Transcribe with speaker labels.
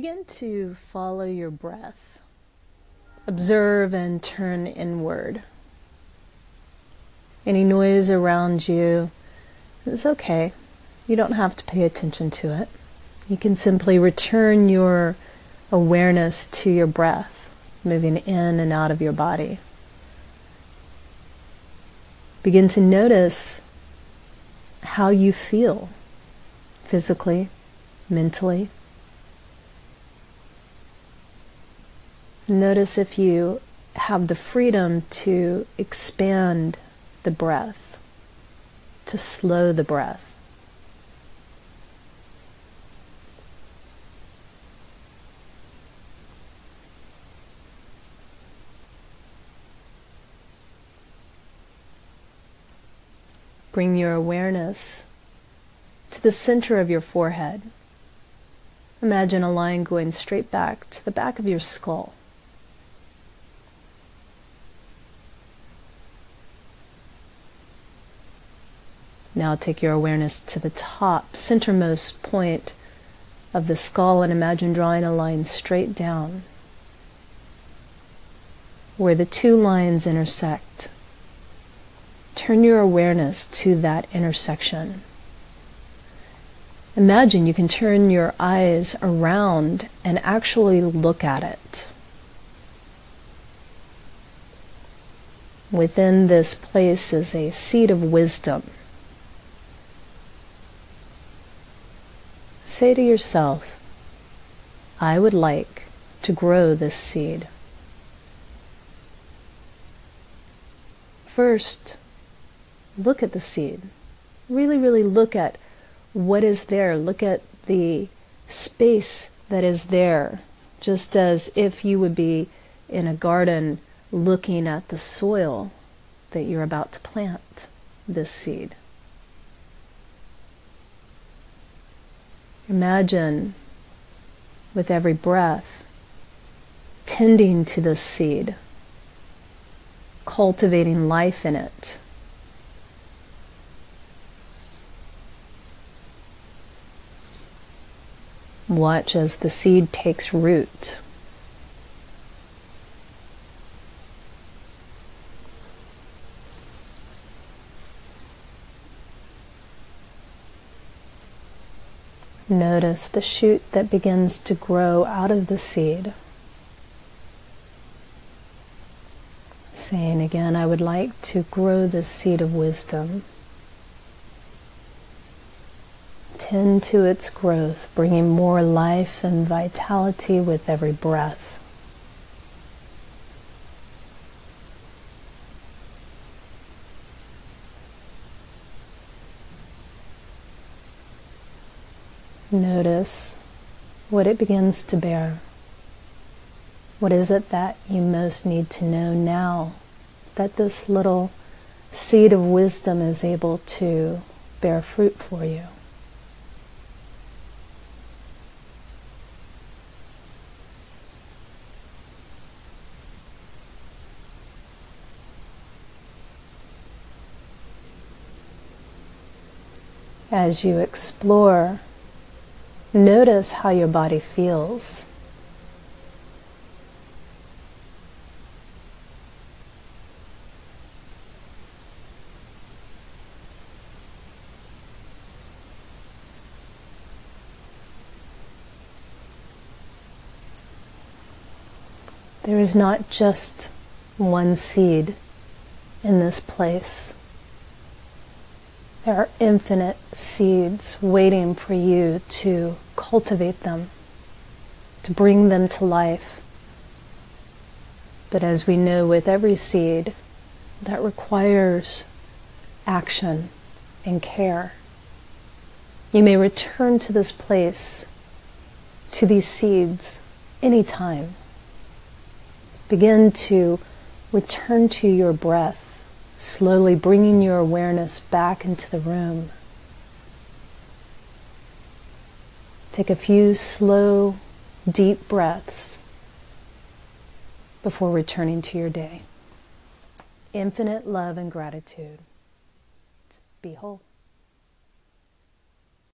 Speaker 1: Begin to follow your breath. Observe and turn inward. Any noise around you is okay. You don't have to pay attention to it. You can simply return your awareness to your breath, moving in and out of your body. Begin to notice how you feel physically, mentally. Notice if you have the freedom to expand the breath, to slow the breath. Bring your awareness to the center of your forehead. Imagine a line going straight back to the back of your skull. Now take your awareness to the top, centermost point of the skull and imagine drawing a line straight down where the two lines intersect. Turn your awareness to that intersection. Imagine you can turn your eyes around and actually look at it. Within this place is a seed of wisdom. Say to yourself, I would like to grow this seed. First, look at the seed. Really, really look at what is there. Look at the space that is there, just as if you would be in a garden looking at the soil that you're about to plant this seed. Imagine with every breath tending to this seed, cultivating life in it. Watch as the seed takes root. Notice the shoot that begins to grow out of the seed. Saying again, I would like to grow this seed of wisdom. Tend to its growth, bringing more life and vitality with every breath. Notice what it begins to bear. What is it that you most need to know now that this little seed of wisdom is able to bear fruit for you? As you explore Notice how your body feels. There is not just one seed in this place. There are infinite seeds waiting for you to cultivate them, to bring them to life. But as we know with every seed, that requires action and care. You may return to this place, to these seeds, anytime. Begin to return to your breath slowly bringing your awareness back into the room. Take a few slow, deep breaths before returning to your day. Infinite love and gratitude. Be whole.